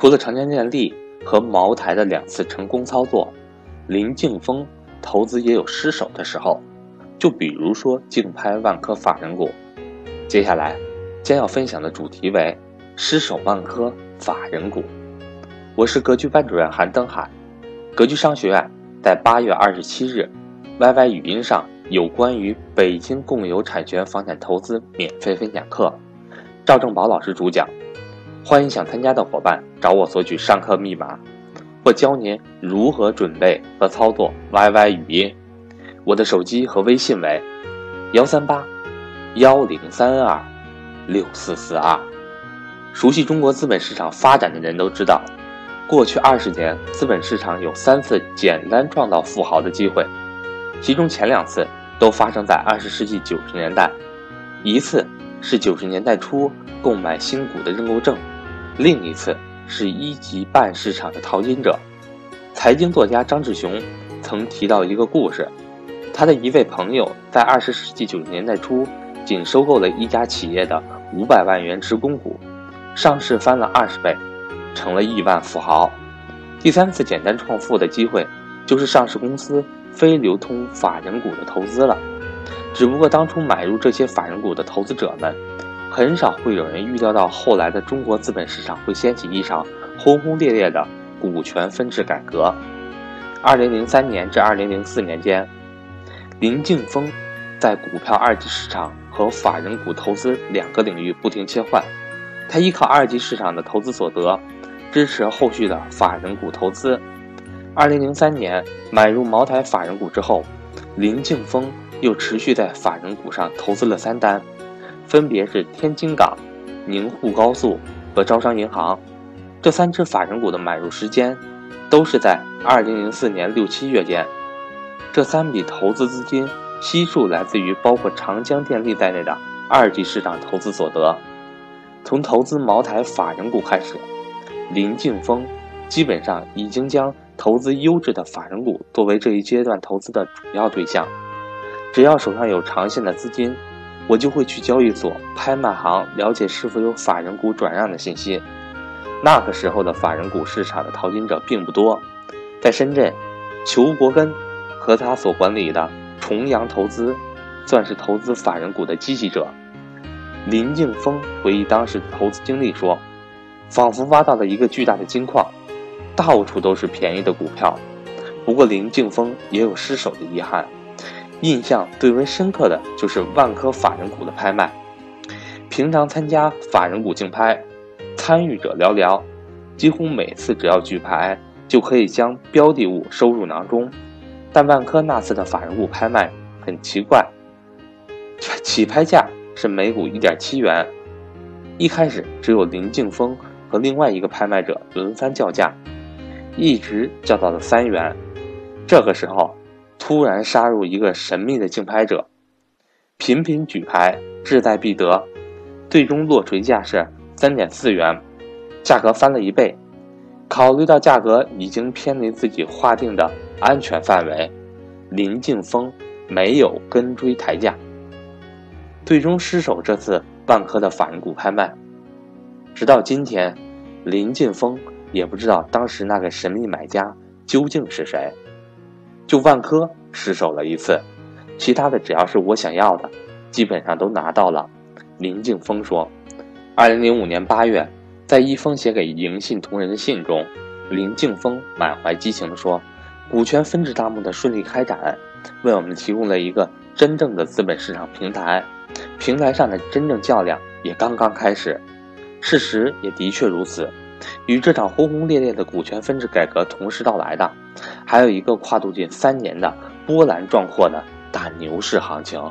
除了长江电力和茅台的两次成功操作，林敬峰投资也有失手的时候。就比如说竞拍万科法人股。接下来将要分享的主题为失手万科法人股。我是格局班主任韩登海，格局商学院在八月二十七日 YY 语音上有关于北京共有产权房产投资免费分享课，赵正宝老师主讲。欢迎想参加的伙伴找我索取上课密码，或教您如何准备和操作 YY 语音。我的手机和微信为幺三八幺零三二六四四二。熟悉中国资本市场发展的人都知道，过去二十年资本市场有三次简单创造富豪的机会，其中前两次都发生在二十世纪九十年代，一次是九十年代初购买新股的认购证。另一次是一级半市场的淘金者。财经作家张志雄曾提到一个故事：他的一位朋友在二十世纪九十年代初，仅收购了一家企业的五百万元职工股，上市翻了二十倍，成了亿万富豪。第三次简单创富的机会，就是上市公司非流通法人股的投资了。只不过当初买入这些法人股的投资者们。很少会有人预料到，后来的中国资本市场会掀起一场轰轰烈烈的股权分置改革。二零零三年至二零零四年间，林敬峰在股票二级市场和法人股投资两个领域不停切换。他依靠二级市场的投资所得，支持后续的法人股投资。二零零三年买入茅台法人股之后，林敬峰又持续在法人股上投资了三单。分别是天津港、宁沪高速和招商银行，这三只法人股的买入时间都是在二零零四年六七月间。这三笔投资资金悉数来自于包括长江电力在内的二级市场投资所得。从投资茅台法人股开始，林敬峰基本上已经将投资优质的法人股作为这一阶段投资的主要对象。只要手上有长线的资金。我就会去交易所、拍卖行了解是否有法人股转让的信息。那个时候的法人股市场的淘金者并不多，在深圳，裘国根和他所管理的重阳投资，算是投资法人股的积极者。林敬峰回忆当时的投资经历说：“仿佛挖到了一个巨大的金矿，到处都是便宜的股票。不过林敬峰也有失手的遗憾。”印象最为深刻的就是万科法人股的拍卖。平常参加法人股竞拍，参与者寥寥，几乎每次只要举牌就可以将标的物收入囊中。但万科那次的法人股拍卖很奇怪，起拍价是每股一点七元，一开始只有林敬峰和另外一个拍卖者轮番叫价，一直叫到了三元。这个时候。突然杀入一个神秘的竞拍者，频频举牌，志在必得，最终落锤价是三点四元，价格翻了一倍。考虑到价格已经偏离自己划定的安全范围，林敬峰没有跟追抬价，最终失守这次万科的法人股拍卖。直到今天，林敬峰也不知道当时那个神秘买家究竟是谁。就万科失手了一次，其他的只要是我想要的，基本上都拿到了。林敬峰说：“二零零五年八月，在一封写给银信同仁的信中，林敬峰满怀激情地说，股权分置大幕的顺利开展，为我们提供了一个真正的资本市场平台，平台上的真正较量也刚刚开始。事实也的确如此。”与这场轰轰烈烈的股权分置改革同时到来的，还有一个跨度近三年的波澜壮阔的大牛市行情。